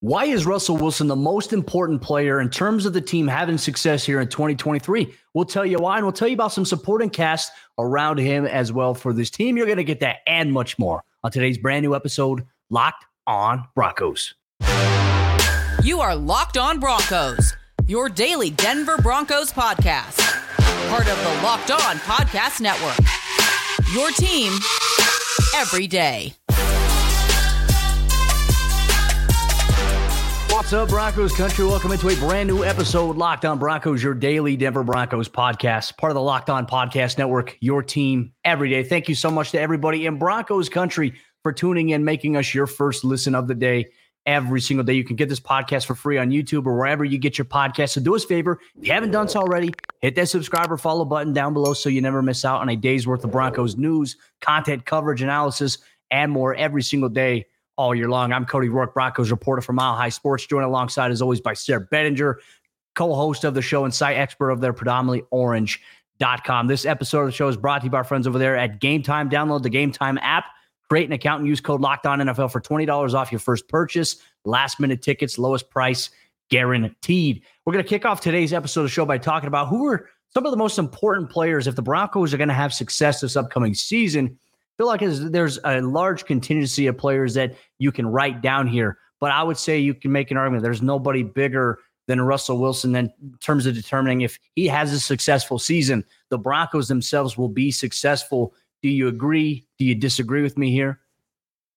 Why is Russell Wilson the most important player in terms of the team having success here in 2023? We'll tell you why, and we'll tell you about some supporting cast around him as well for this team. You're going to get that and much more on today's brand new episode, Locked on Broncos. You are Locked on Broncos, your daily Denver Broncos podcast, part of the Locked on Podcast Network. Your team every day. What's up, Broncos country? Welcome into a brand new episode, Locked On Broncos, your daily Denver Broncos podcast, part of the Locked On Podcast Network, your team every day. Thank you so much to everybody in Broncos country for tuning in, making us your first listen of the day every single day. You can get this podcast for free on YouTube or wherever you get your podcast. So do us a favor, if you haven't done so already, hit that subscribe or follow button down below so you never miss out on a day's worth of Broncos news, content, coverage, analysis, and more every single day all year long. I'm Cody Roark, Broncos reporter for Mile High Sports, joined alongside, as always, by Sayre Bedinger, co host of the show and site expert of their predominantly orange.com. This episode of the show is brought to you by our friends over there at Gametime. Download the Gametime app, create an account, and use code Locked On NFL for $20 off your first purchase. Last minute tickets, lowest price guaranteed. We're going to kick off today's episode of the show by talking about who are some of the most important players if the Broncos are going to have success this upcoming season feel like there's a large contingency of players that you can write down here. But I would say you can make an argument. There's nobody bigger than Russell Wilson in terms of determining if he has a successful season. The Broncos themselves will be successful. Do you agree? Do you disagree with me here?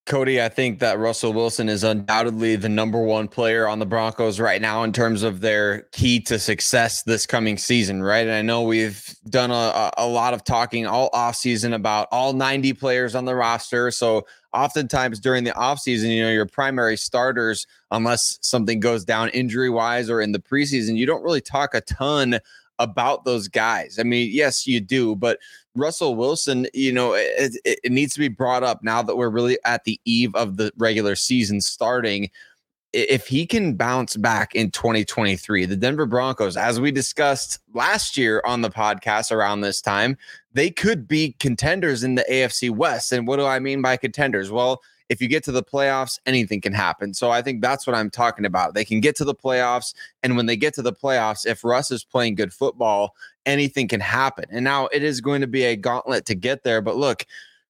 Cody, I think that Russell Wilson is undoubtedly the number one player on the Broncos right now in terms of their key to success this coming season, right? And I know we've done a, a lot of talking all offseason about all 90 players on the roster. So oftentimes during the offseason, you know, your primary starters, unless something goes down injury wise or in the preseason, you don't really talk a ton about those guys. I mean, yes, you do, but Russell Wilson, you know, it, it, needs to be brought up now that we're really at the eve of the regular season starting. If he can bounce back in 2023, the Denver Broncos, as we discussed last year on the podcast around this time, they could be contenders in the AFC West. And what do I mean by contenders? Well, if you get to the playoffs, anything can happen. So I think that's what I'm talking about. They can get to the playoffs. And when they get to the playoffs, if Russ is playing good football, anything can happen. And now it is going to be a gauntlet to get there. But look,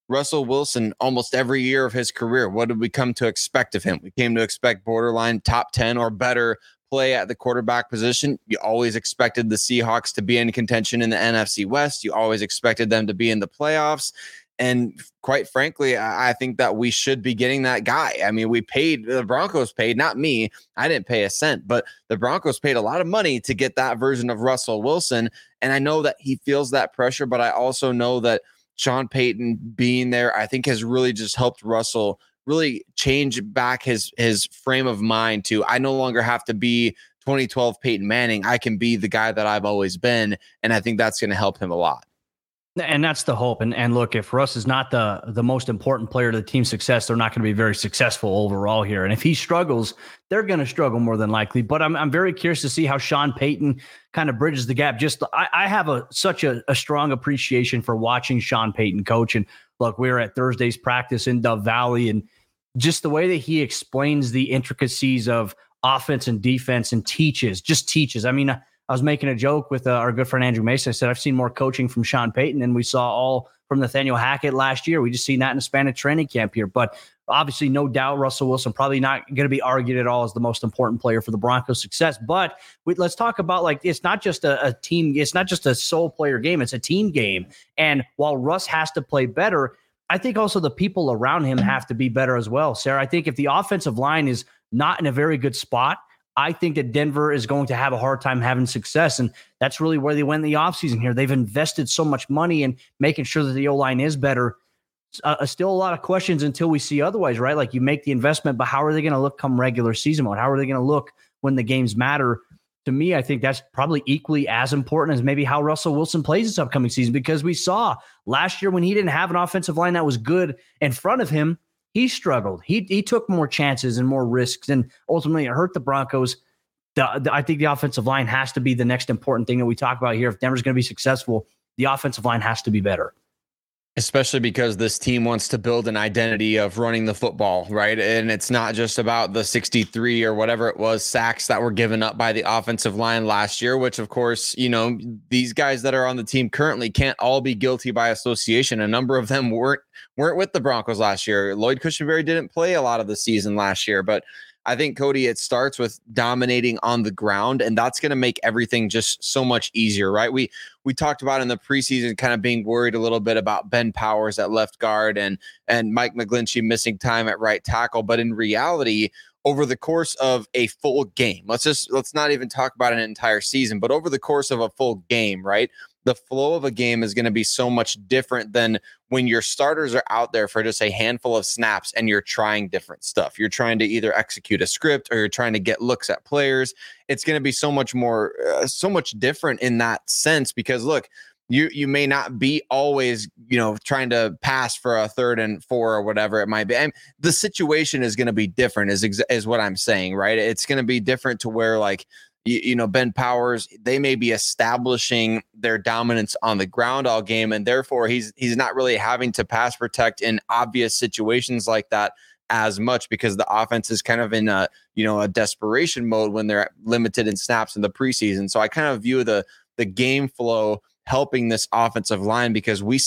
Russell Wilson, almost every year of his career, what did we come to expect of him? We came to expect borderline top 10 or better play at the quarterback position. You always expected the Seahawks to be in contention in the NFC West. You always expected them to be in the playoffs. And quite frankly, I think that we should be getting that guy. I mean, we paid the Broncos paid, not me. I didn't pay a cent, but the Broncos paid a lot of money to get that version of Russell Wilson. And I know that he feels that pressure, but I also know that Sean Payton being there, I think has really just helped Russell really change back his his frame of mind to I no longer have to be 2012 Peyton Manning. I can be the guy that I've always been. And I think that's going to help him a lot. And that's the hope. And and look, if Russ is not the the most important player to the team's success, they're not going to be very successful overall here. And if he struggles, they're going to struggle more than likely. But I'm I'm very curious to see how Sean Payton kind of bridges the gap. Just I, I have a such a, a strong appreciation for watching Sean Payton coach. And look, we were at Thursday's practice in Dove Valley, and just the way that he explains the intricacies of offense and defense and teaches, just teaches. I mean. I was making a joke with uh, our good friend Andrew Mason. I said, I've seen more coaching from Sean Payton than we saw all from Nathaniel Hackett last year. We just seen that in a Spanish training camp here. But obviously, no doubt, Russell Wilson probably not going to be argued at all as the most important player for the Broncos' success. But we, let's talk about like it's not just a, a team, it's not just a sole player game, it's a team game. And while Russ has to play better, I think also the people around him have to be better as well. Sayre, I think if the offensive line is not in a very good spot, I think that Denver is going to have a hard time having success. And that's really where they went in the offseason here. They've invested so much money in making sure that the O line is better. uh, still a lot of questions until we see otherwise, right? Like you make the investment, but how are they going to look come regular season mode? How are they going to look when the games matter? To me, I think that's probably equally as important as maybe how Russell Wilson plays this upcoming season because we saw last year when he didn't have an offensive line that was good in front of him, he struggled. He he took more chances and more risks, and ultimately it hurt the Broncos. The, the, I think the offensive line has to be the next important thing that we talk about here. If Denver's going to be successful, the offensive line has to be better especially because this team wants to build an identity of running the football, right? And it's not just about the 63 or whatever it was sacks that were given up by the offensive line last year, which of course, you know, these guys that are on the team currently can't all be guilty by association. A number of them weren't weren't with the Broncos last year. Lloyd Cushenberry didn't play a lot of the season last year, but I think Cody, it starts with dominating on the ground, and that's going to make everything just so much easier, right? We we talked about in the preseason, kind of being worried a little bit about Ben Powers at left guard and and Mike McGlinchey missing time at right tackle, but in reality, over the course of a full game, let's just let's not even talk about an entire season, but over the course of a full game, right? The flow of a game is going to be so much different than when your starters are out there for just a handful of snaps and you're trying different stuff. You're trying to either execute a script or you're trying to get looks at players. It's going to be so much more, uh, so much different in that sense because look, you you may not be always you know trying to pass for a third and four or whatever it might be and the situation is going to be different is is what i'm saying right it's going to be different to where like you, you, know, Ben Powers, they may be establishing their dominance on the ground all game, and therefore he's he's not really having to pass protect in obvious situations like that as much because the offense is kind of in a you know a desperation mode when they're limited in snaps in the preseason. So I kind of view the the game flow helping this offensive line because we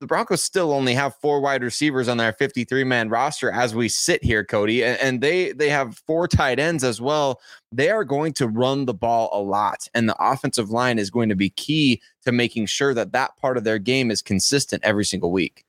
the Broncos still only have four wide receivers on their 53 man roster as we sit here, Cody, and they they have four tight ends as well. They are going to run the ball a lot, and the offensive line is going to be key to making sure that that part of their game is consistent every single week.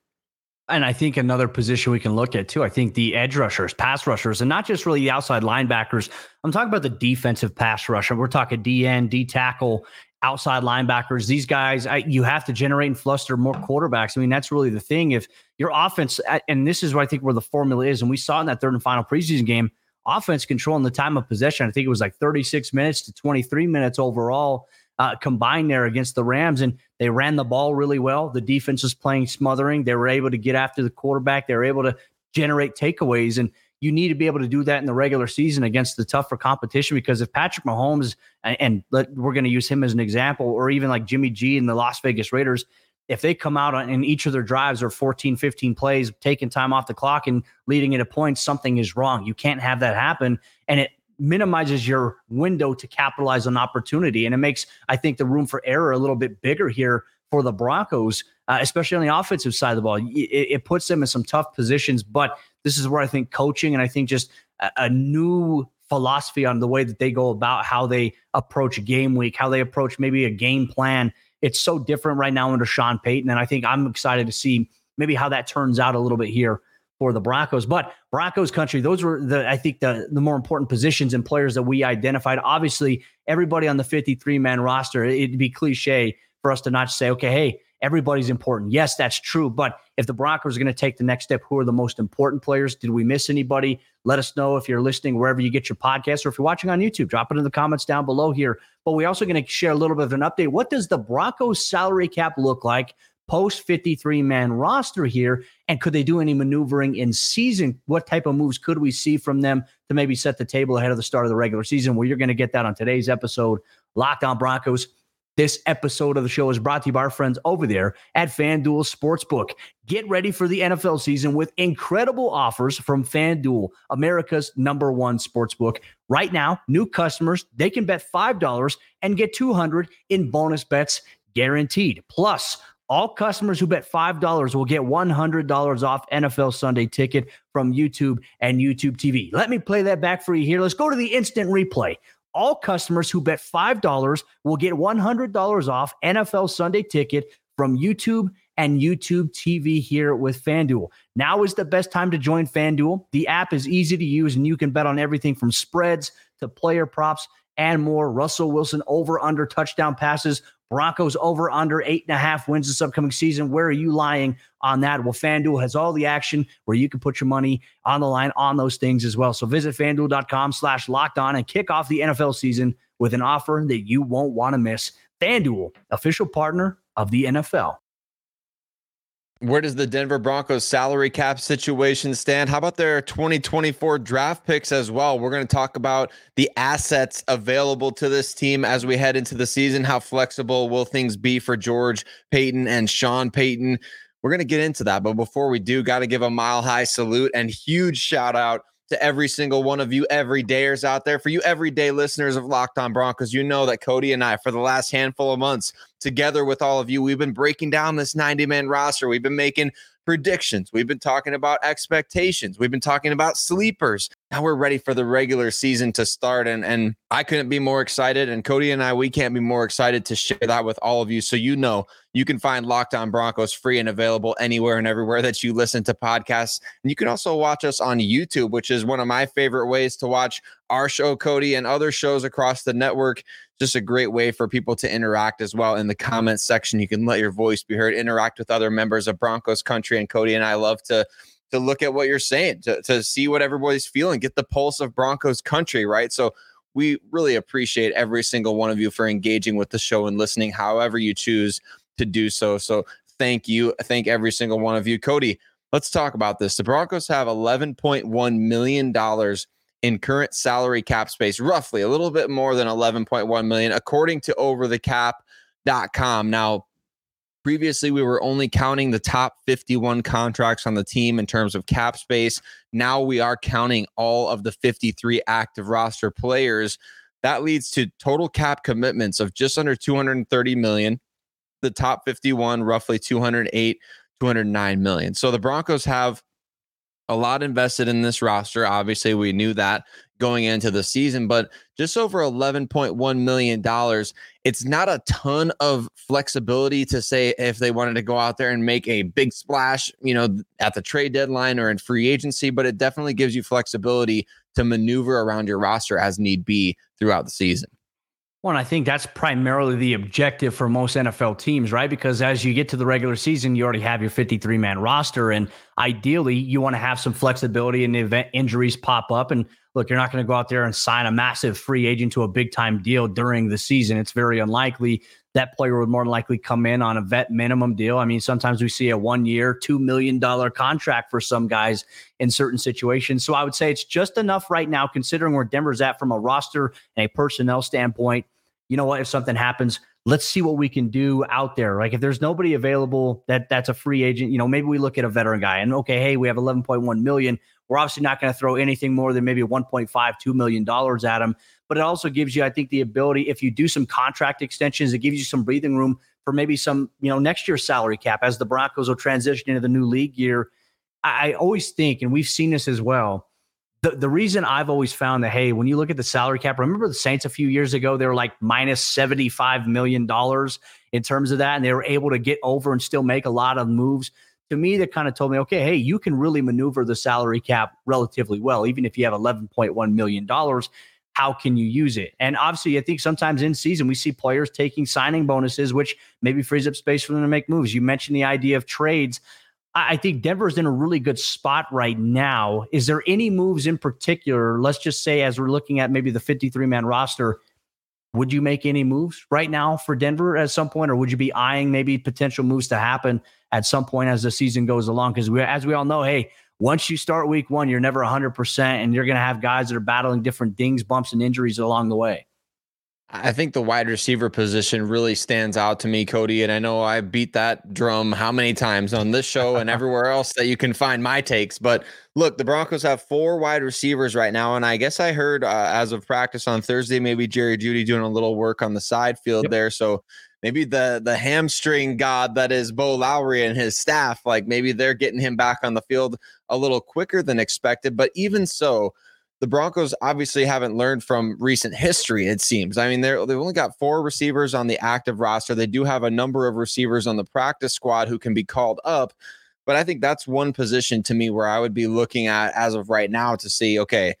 And I think another position we can look at too. I think the edge rushers, pass rushers, and not just really the outside linebackers. I'm talking about the defensive pass rusher. We're talking DN, D tackle, outside linebackers. These guys, I, you have to generate and fluster more quarterbacks. I mean, that's really the thing. If your offense, and this is what I think where the formula is, and we saw in that third and final preseason game, offense controlling the time of possession. I think it was like 36 minutes to 23 minutes overall uh, combined there against the Rams, and they ran the ball really well. The defense was playing smothering. They were able to get after the quarterback. They were able to generate takeaways and you need to be able to do that in the regular season against the tougher competition because if Patrick Mahomes and, let, we're going to use him as an example, or even like Jimmy G and the Las Vegas Raiders, if they come out on, in each of their drives or 14, 15 plays, taking time off the clock and leading it into points, something is wrong. You can't have that happen. And it minimizes your window to capitalize on opportunity. And it makes, I think, the room for error a little bit bigger here for the Broncos, uh, especially on the offensive side of the ball. It, it, puts them in some tough positions, but this is where I think coaching and I think just a, a new philosophy on the way that they go about how they approach game week, how they approach maybe a game plan. It's so different right now under Sean Payton. And I think I'm excited to see maybe how that turns out a little bit here for the Broncos. But Broncos country, those were the I think the the more important positions and players that we identified. Obviously, everybody on the 53 man roster, it'd be cliche for us to not say, okay, hey, everybody's important. Yes, that's true. But if the Broncos are going to take the next step, who are the most important players? Did we miss anybody? Let us know if you're listening wherever you get your podcast or if you're watching on YouTube. Drop it in the comments down below here. But we're also going to share a little bit of an update. What does the Broncos salary cap look like post 53 man roster here? And could they do any maneuvering in season? What type of moves could we see from them to maybe set the table ahead of the start of the regular season? Well, you're going to get that on today's episode. Locked on Broncos. This episode of the show is brought to you by our friends over there at FanDuel Sportsbook. Get ready for the NFL season with incredible offers from FanDuel, America's number one sportsbook. Right now, new customers, they can bet $5 and get 200 in bonus bets guaranteed. Plus, all customers who bet $5 will get $100 off NFL Sunday ticket from YouTube and YouTube TV. Let me play that back for you here. Let's go to the instant replay all customers who bet $5 will get $100 off NFL Sunday ticket from YouTube and YouTube TV here with FanDuel. Now is the best time to join FanDuel. The app is easy to use and you can bet on everything from spreads to player props and more. Russell Wilson over under touchdown passes Broncos over under eight and a half wins this upcoming season. Where are you lying on that? Well, FanDuel has all the action where you can put your money on the line on those things as well. So visit fanduel.com slash locked on and kick off the NFL season with an offer that you won't want to miss. FanDuel, official partner of the NFL. Where does the Denver Broncos salary cap situation stand? How about their 2024 draft picks as well? We're going to talk about the assets available to this team as we head into the season. How flexible will things be for George Paton and Sean Payton? We're going to get into that. But before we do, got to give a mile high salute and huge shout out to every single one of you everydayers out there. For you everyday listeners of Locked On Broncos, you know that Cody and I, for the last handful of months, together with all of you, we've been breaking down this 90 man roster. We've been making predictions. We've been talking about expectations. We've been talking about sleepers. Now we're ready for the regular season to start. And, and I couldn't be more excited. And Cody and I, we can't be more excited to share that with all of you. So you know you can find Locked On Broncos free and available anywhere and everywhere that you listen to podcasts. And you can also watch us on YouTube, which is one of my favorite ways to watch our show, Cody, and other shows across the network just a great way for people to interact as well in the comments section. You can let your voice be heard, interact with other members of Broncos country. And Cody and I love to to look at what you're saying, to, to see what everybody's feeling, get the pulse of Broncos country, right? So we really appreciate every single one of you for engaging with the show and listening, however you choose to do so. So thank you. Thank every single one of you. Cody, let's talk about this. The Broncos have $11.1 million in current salary cap space, roughly a little bit more than 11.1 million, according to overthecap.com. Now, previously we were only counting the top 51 contracts on the team in terms of cap space. Now we are counting all of the 53 active roster players. That leads to total cap commitments of just under 230 million. The top 51 roughly 208 209 million. So the Broncos have a lot invested in this roster. Obviously, we knew that going into the season, but just over $11.1 million. It's not a ton of flexibility to say if they wanted to go out there and make a big splash, you know, at the trade deadline or in free agency, but it definitely gives you flexibility to maneuver around your roster as need be throughout the season. Well, I think that's primarily the objective for most NFL teams, right? Because as you get to the regular season, you already have your 53 man roster. And ideally, you want to have some flexibility in the event injuries pop up. And look, you're not going to go out there and sign a massive free agent to a big time deal during the season. It's very unlikely that player would more than likely come in on a vet minimum deal. I mean, sometimes we see a one year, $2 million contract for some guys in certain situations. So I would say it's just enough right now, considering where Denver's at from a roster and a personnel standpoint you know what, if something happens, let's see what we can do out there. Like if there's nobody available that that's a free agent, you know, maybe we look at a veteran guy and okay, hey, we have 11.1 million. We're obviously not going to throw anything more than maybe 1.5, 2 million dollars at him. But it also gives you, I think, the ability, if you do some contract extensions, it gives you some breathing room for maybe some, you know, next year's salary cap as the Broncos will transition into the new league year. I, I always think, and we've seen this as well the, the reason I've always found that, hey, when you look at the salary cap, remember the Saints a few years ago, they were like minus $75 million in terms of that, and they were able to get over and still make a lot of moves. To me, that kind of told me, okay, hey, you can really maneuver the salary cap relatively well, even if you have $11.1 million. How can you use it? And obviously, I think sometimes in season, we see players taking signing bonuses, which maybe frees up space for them to make moves. You mentioned the idea of trades. I think Denver's in a really good spot right now. Is there any moves in particular? Let's just say, as we're looking at maybe the 53 man roster, would you make any moves right now for Denver at some point, or would you be eyeing maybe potential moves to happen at some point as the season goes along? Because we, as we all know, hey, once you start week one, you're never 100%, and you're going to have guys that are battling different dings, bumps, and injuries along the way. I think the wide receiver position really stands out to me, Cody. And I know I beat that drum how many times on this show and everywhere else that you can find my takes. But look, the Broncos have four wide receivers right now. And I guess I heard uh, as of practice on Thursday, maybe Jerry Jeudy doing a little work on the side field yep. there. So maybe the the hamstring god that is Bo Lowry and his staff, like maybe they're getting him back on the field a little quicker than expected. But even so, the Broncos obviously haven't learned from recent history, it seems. I mean, they're, they've only got four receivers on the active roster. They do have a number of receivers on the practice squad who can be called up. But I think that's one position to me where I would be looking at as of right now to see, okay,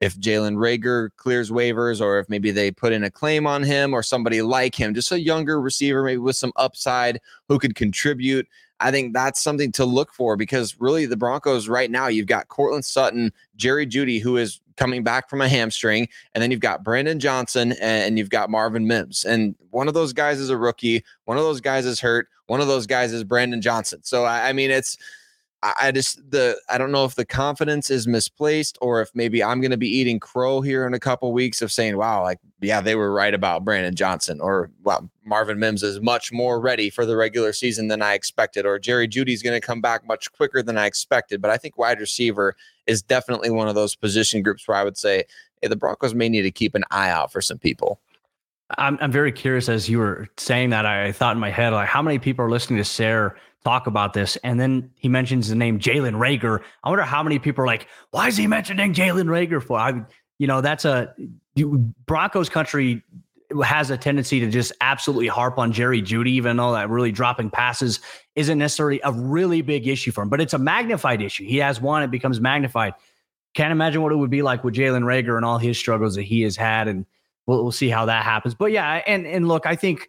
if Jalen Reagor clears waivers or if maybe they put in a claim on him or somebody like him, just a younger receiver, maybe with some upside who could contribute. I think that's something to look for because really the Broncos right now, you've got Courtland Sutton, Jerry Jeudy, who is coming back from a hamstring, and then you've got Brandon Johnson and you've got Marvin Mims. And one of those guys is a rookie, one of those guys is hurt, one of those guys is Brandon Johnson. So I, I mean, it's I just the I don't know if the confidence is misplaced or if maybe I'm going to be eating crow here in a couple weeks of saying, "Wow, like yeah, they were right about Brandon Johnson," or "Wow, Marvin Mims is much more ready for the regular season than I expected," or "Jerry Jeudy's going to come back much quicker than I expected." But I think wide receiver is definitely one of those position groups where I would say, "Hey, the Broncos may need to keep an eye out for some people." I'm I'm very curious as you were saying that. I thought in my head, like, how many people are listening to Sayre talk about this. And then he mentions the name Jalen Reagor. I wonder how many people are like, why is he mentioning Jalen Reagor for? I, you know, that's a you, Broncos country has a tendency to just absolutely harp on Jerry Jeudy, even though that really dropping passes isn't necessarily a really big issue for him, but it's a magnified issue. He has one, it becomes magnified. Can't imagine what it would be like with Jalen Reagor and all his struggles that he has had. And we'll, we'll see how that happens. But yeah, and and look, I think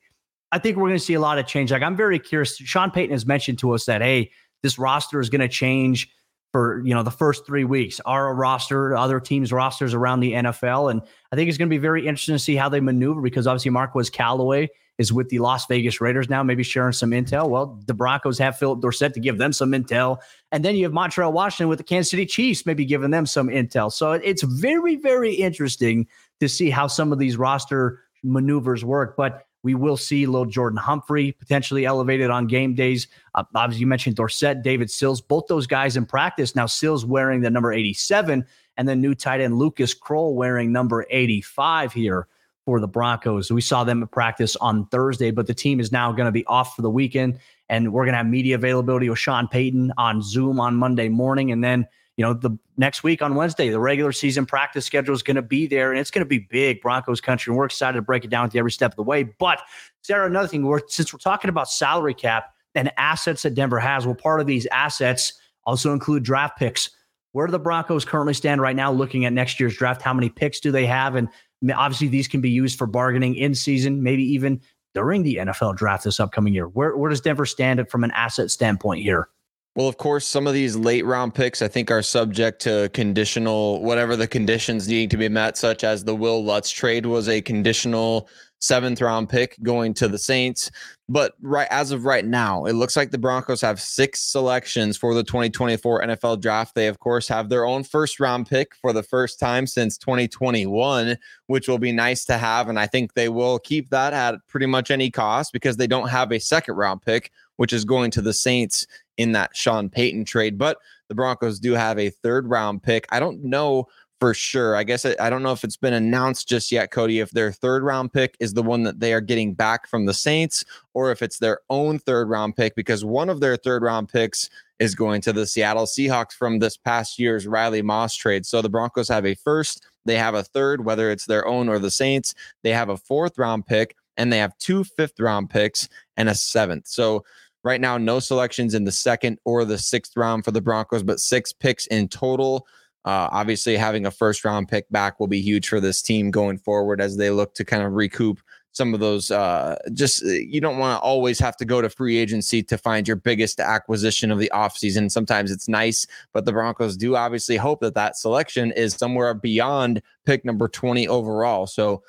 I think we're going to see a lot of change. Like I'm very curious. Sean Payton has mentioned to us that hey, this roster is going to change for you know the first three weeks. Our roster, other teams' rosters around the NFL, and I think it's going to be very interesting to see how they maneuver because obviously Marquez Callaway is with the Las Vegas Raiders now, maybe sharing some intel. Well, the Broncos have Phillip Dorsett to give them some intel, and then you have Montrell Washington with the Kansas City Chiefs, maybe giving them some intel. So it's very, very interesting to see how some of these roster maneuvers work, but. We will see little Jordan Humphrey potentially elevated on game days. Uh, obviously, you mentioned Dorsett, David Sills, both those guys in practice. Now, Sills wearing the number 87, and then new tight end Lucas Krull wearing number 85 here for the Broncos. We saw them at practice on Thursday, but the team is now going to be off for the weekend, and we're going to have media availability with Sean Payton on Zoom on Monday morning, and then you know, the next week on Wednesday, the regular season practice schedule is going to be there and it's going to be big Broncos country. And we're excited to break it down with you every step of the way. But Sayre, another thing, we're, since we're talking about salary cap and assets that Denver has, well, part of these assets also include draft picks. Where do the Broncos currently stand right now looking at next year's draft? How many picks do they have? And obviously, these can be used for bargaining in season, maybe even during the NFL draft this upcoming year. Where, where does Denver stand from an asset standpoint here? Well, of course, some of these late round picks I think are subject to conditional, whatever the conditions needing to be met, such as the Wil Lutz trade was a conditional seventh round pick going to the Saints. But right as of right now, it looks like the Broncos have six selections for the 2024 NFL draft. They, of course, have their own first round pick for the first time since 2021, which will be nice to have. And I think they will keep that at pretty much any cost because they don't have a second round pick, which is going to the Saints in that Sean Payton trade. But the Broncos do have a third round pick. I don't know for sure. I guess I, I, don't know if it's been announced just yet, Cody, if their third round pick is the one that they are getting back from the Saints or if it's their own third round pick, because one of their third round picks is going to the Seattle Seahawks from this past year's Riley Moss trade. So the Broncos have a first, they have a third, whether it's their own or the Saints. They have a fourth round pick and they have two fifth round picks and a seventh. So Right now, no selections in the second or the sixth round for the Broncos, but six picks in total. Uh, obviously, having a first round pick back will be huge for this team going forward as they look to kind of recoup some of those. Uh, just uh, you don't want to always have to go to free agency to find your biggest acquisition of the offseason. Sometimes it's nice, but the Broncos do obviously hope that that selection is somewhere beyond pick number 20 overall. So,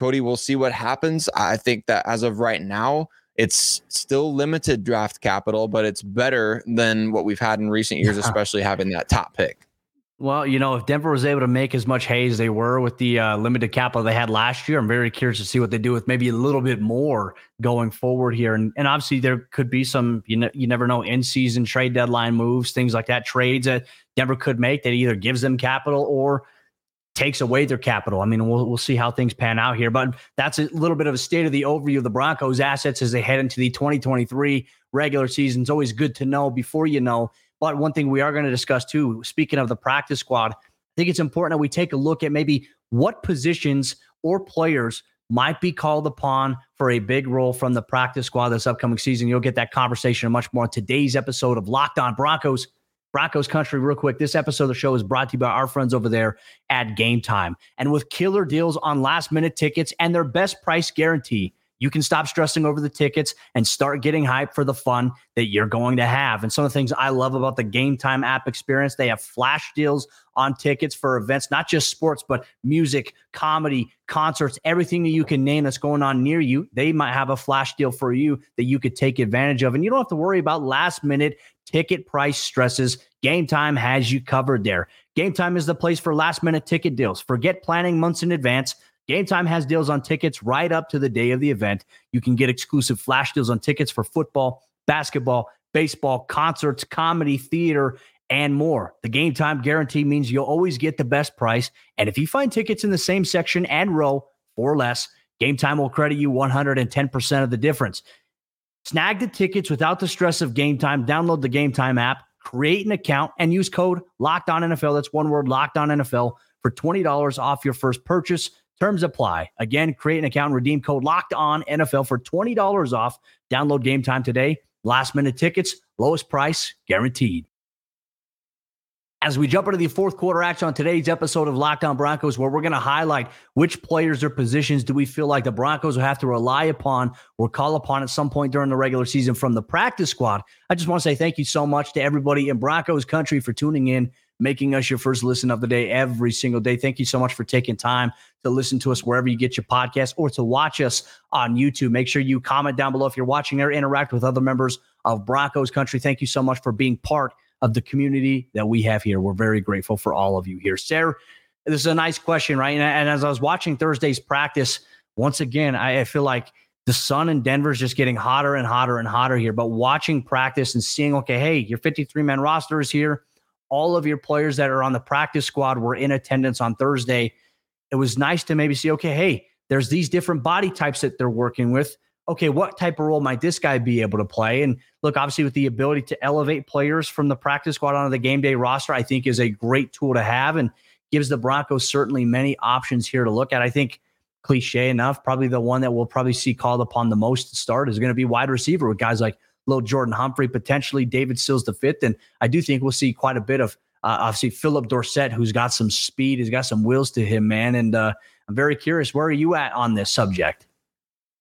Cody, we'll see what happens. I think that as of right now, it's still limited draft capital, but it's better than what we've had in recent years, especially having that top pick. Well, you know, if Denver was able to make as much hay as they were with the uh, limited capital they had last year, I'm very curious to see what they do with maybe a little bit more going forward here. And and obviously there could be some you know you never know in season trade deadline moves, things like that, trades that Denver could make that either gives them capital or takes away their capital. I mean, we'll we'll see how things pan out here, but that's a little bit of a state of the overview of the Broncos assets as they head into the 2023 regular season. It's always good to know before you know. But one thing we are going to discuss too, speaking of the practice squad, I think it's important that we take a look at maybe what positions or players might be called upon for a big role from the practice squad this upcoming season. You'll get that conversation and much more on today's episode of Locked On Broncos Broncos country, real quick. This episode of the show is brought to you by our friends over there at Gametime. And with killer deals on last minute tickets and their best price guarantee, you can stop stressing over the tickets and start getting hyped for the fun that you're going to have. And some of the things I love about the Gametime app experience, they have flash deals on tickets for events, not just sports, but music, comedy, concerts, everything that you can name that's going on near you. They might have a flash deal for you that you could take advantage of. And you don't have to worry about last minute ticket price stresses. Gametime has you covered there. Gametime is the place for last minute ticket deals. Forget planning months in advance. Gametime has deals on tickets right up to the day of the event. You can get exclusive flash deals on tickets for football, basketball, baseball, concerts, comedy, theater, and more. The Gametime guarantee means you'll always get the best price. And if you find tickets in the same section and row for less, Gametime will credit you 110% of the difference. Snag the tickets without the stress of game time. Download the Gametime app, create an account, and use code Locked On NFL. That's one word, Locked On NFL, for twenty dollars off your first purchase. Terms apply. Again, create an account redeem code Locked On NFL for twenty dollars off. Download Gametime today. Last minute tickets, lowest price guaranteed. As we jump into the fourth quarter action on today's episode of Locked On Broncos, where we're going to highlight which players or positions do we feel like the Broncos will have to rely upon or call upon at some point during the regular season from the practice squad. I just want to say thank you so much to everybody in Broncos country for tuning in, making us your first listen of the day every single day. Thank you so much for taking time to listen to us wherever you get your podcast or to watch us on YouTube. Make sure you comment down below if you're watching there, interact with other members of Broncos country. Thank you so much for being part of the community that we have here. We're very grateful for all of you here. Sayre, this is a nice question, right? And, and as I was watching Thursday's practice, once again, I, I feel like the sun in Denver is just getting hotter and hotter and hotter here. But watching practice and seeing, okay, hey, your 53 man roster is here. All of your players that are on the practice squad were in attendance on Thursday. It was nice to maybe see, okay, hey, there's these different body types that they're working with okay, what type of role might this guy be able to play? And look, obviously, with the ability to elevate players from the practice squad onto the game day roster, I think is a great tool to have and gives the Broncos certainly many options here to look at. I think cliche enough, probably the one that we'll probably see called upon the most to start is going to be wide receiver with guys like little Jordan Humphrey, potentially David Sills the fifth. And I do think we'll see quite a bit of uh, obviously Phillip Dorsett, who's got some speed, he's got some wheels to him, man. And uh, I'm very curious, where are you at on this subject?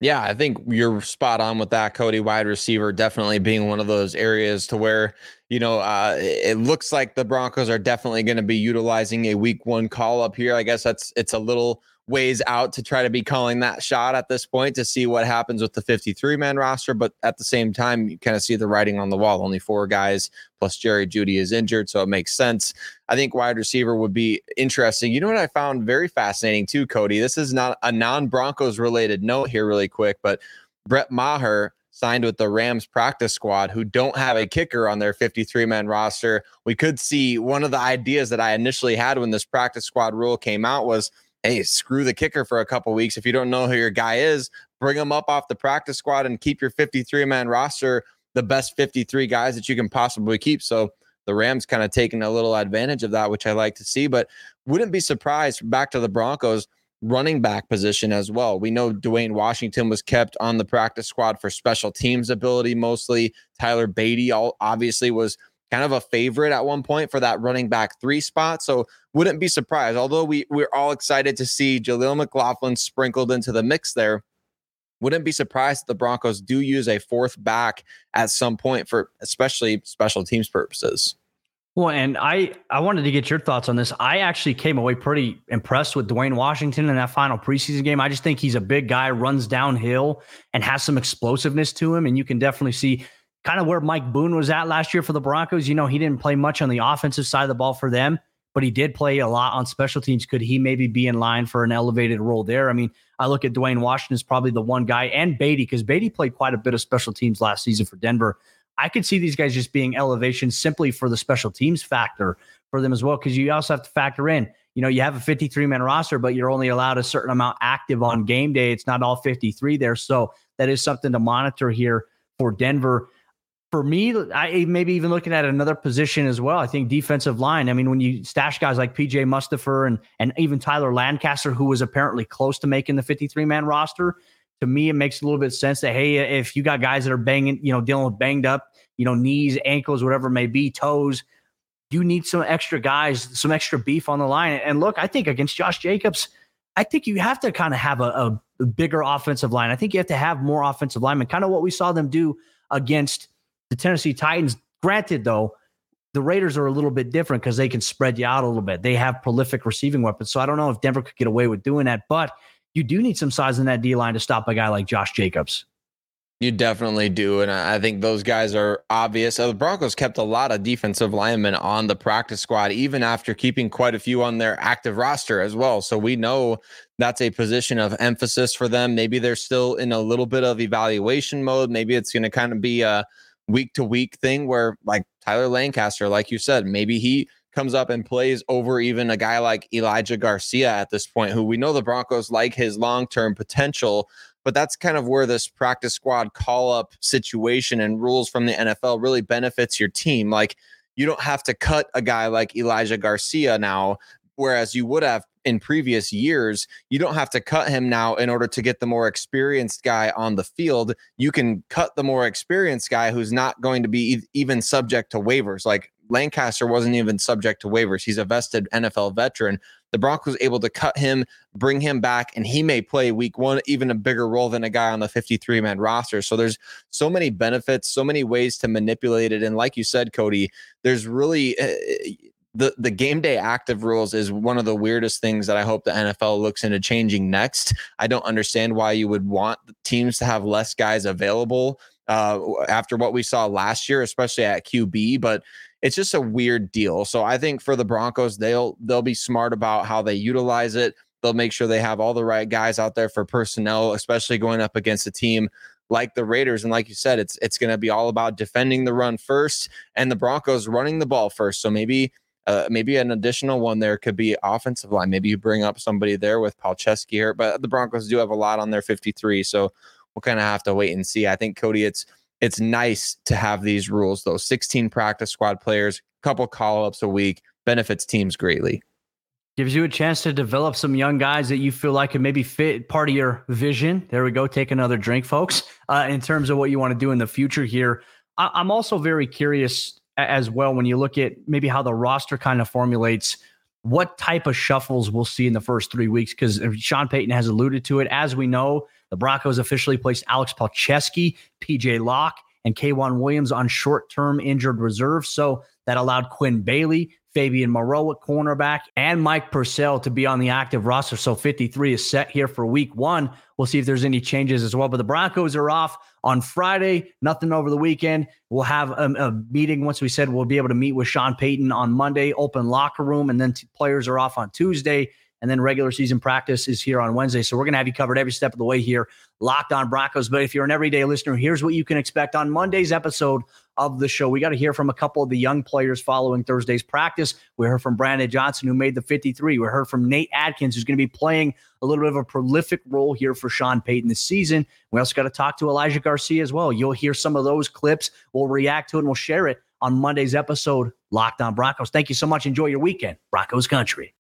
Yeah, I think you're spot on with that, Cody. Wide receiver definitely being one of those areas to where, you know, uh, it looks like the Broncos are definitely going to be utilizing a week one call up here. I guess that's it's a little ways out to try to be calling that shot at this point to see what happens with the 53 man roster. But at the same time, you kind of see the writing on the wall. Only four guys plus Jerry Jeudy is injured. So it makes sense. I think wide receiver would be interesting. You know what I found very fascinating too, Cody? This is not a non Broncos related note here, really quick, but Brett Maher signed with the Rams practice squad who don't have a kicker on their 53 man roster. We could see one of the ideas that I initially had when this practice squad rule came out was hey, screw the kicker for a couple weeks. If you don't know who your guy is, bring him up off the practice squad and keep your 53 man roster the best 53 guys that you can possibly keep. So the Rams kind of taking a little advantage of that, which I like to see, but wouldn't be surprised back to the Broncos running back position as well. We know Dwayne Washington was kept on the practice squad for special teams ability mostly. Tyler Badie all obviously was kind of a favorite at one point for that running back three spot. So wouldn't be surprised. Although we we're all excited to see Jaleel McLaughlin sprinkled into the mix there. Wouldn't be surprised if the Broncos do use a fourth back at some point for especially special teams purposes. Well, and I I wanted to get your thoughts on this. I actually came away pretty impressed with Dwayne Washington in that final preseason game. I just think he's a big guy, runs downhill, and has some explosiveness to him. And you can definitely see kind of where Mike Boone was at last year for the Broncos. You know, he didn't play much on the offensive side of the ball for them, but he did play a lot on special teams. Could he maybe be in line for an elevated role there? I mean, I look at Dwayne Washington as probably the one guy and Badie because Badie played quite a bit of special teams last season for Denver. I could see these guys just being elevation simply for the special teams factor for them as well, because you also have to factor in, you know, you have a 53 man roster, but you're only allowed a certain amount active on game day. It's not all 53 there. So that is something to monitor here for Denver for me, I maybe even looking at another position as well. I think defensive line. I mean, when you stash guys like PJ Mustipher and and even Tyler Lancaster, who was apparently close to making the 53 man roster, to me it makes a little bit sense that hey, if you got guys that are banging, you know, dealing with banged up, you know, knees, ankles, whatever may be, toes, you need some extra guys, some extra beef on the line. And look, I think against Josh Jacobs, I think you have to kind of have a, a bigger offensive line. I think you have to have more offensive linemen, kind of what we saw them do against the Tennessee Titans. Granted, though, the Raiders are a little bit different because they can spread you out a little bit. They have prolific receiving weapons. So I don't know if Denver could get away with doing that, but you do need some size in that D line to stop a guy like Josh Jacobs. You definitely do. And I think those guys are obvious. Uh, the Broncos kept a lot of defensive linemen on the practice squad, even after keeping quite a few on their active roster as well. So we know that's a position of emphasis for them. Maybe they're still in a little bit of evaluation mode. Maybe it's going to kind of be a week to week thing where, like Tyler Lancaster, like you said, maybe he comes up and plays over even a guy like Elijah Garcia at this point, who we know the Broncos like his long term potential but that's kind of where this practice squad call up situation and rules from the NFL really benefits your team. Like you don't have to cut a guy like Elijah Garcia now, whereas you would have in previous years. You don't have to cut him now in order to get the more experienced guy on the field. You can cut the more experienced guy who's not going to be even subject to waivers. Like Lancaster wasn't even subject to waivers. He's a vested NFL veteran. The Broncos able to cut him, bring him back, and he may play week one even a bigger role than a guy on the 53 man roster. So there's so many benefits, so many ways to manipulate it. And like you said, Cody, there's really. Eh, eh, The, the game day active rules is one of the weirdest things that I hope the NFL looks into changing next. I don't understand why you would want teams to have less guys available uh, after what we saw last year, especially at QB. But it's just a weird deal. So I think for the Broncos, they'll they'll be smart about how they utilize it. They'll make sure they have all the right guys out there for personnel, especially going up against a team like the Raiders. And like you said, it's it's going to be all about defending the run first, and the Broncos running the ball first. So maybe. Uh, maybe an additional one there could be offensive line. Maybe you bring up somebody there with Palczewski here, but the Broncos do have a lot on their 53. So we'll kind of have to wait and see. I think Cody, it's it's nice to have these rules, though. 16 practice squad players, a couple call ups a week, benefits teams greatly. Gives you a chance to develop some young guys that you feel like can maybe fit part of your vision. There we go. Take another drink, folks, uh, in terms of what you want to do in the future here. I- I'm also very curious as well when you look at maybe how the roster kind of formulates what type of shuffles we'll see in the first three weeks because Sean Payton has alluded to it. As we know, the Broncos officially placed Alex Palczewski, PJ Locke, and K'Waun Williams on short term injured reserve. So that allowed Quinn Bailey, Fabian Moreau at cornerback, and Mike Purcell to be on the active roster. So 53 is set here for week one. We'll see if there's any changes as well. But the Broncos are off on Friday, nothing over the weekend. We'll have a, a meeting. Once we said we'll be able to meet with Sean Payton on Monday, open locker room, and then t- players are off on Tuesday. And then regular season practice is here on Wednesday. So we're going to have you covered every step of the way here, locked on Broncos. But if you're an everyday listener, here's what you can expect on Monday's episode of the show. We got to hear from a couple of the young players following Thursday's practice. We heard from Brandon Johnson, who made the 53. We heard from Nate Adkins, who's going to be playing a little bit of a prolific role here for Sean Payton this season. We also got to talk to Elijah Garcia as well. You'll hear some of those clips. We'll react to it and we'll share it on Monday's episode, Locked on Broncos. Thank you so much. Enjoy your weekend, Broncos Country.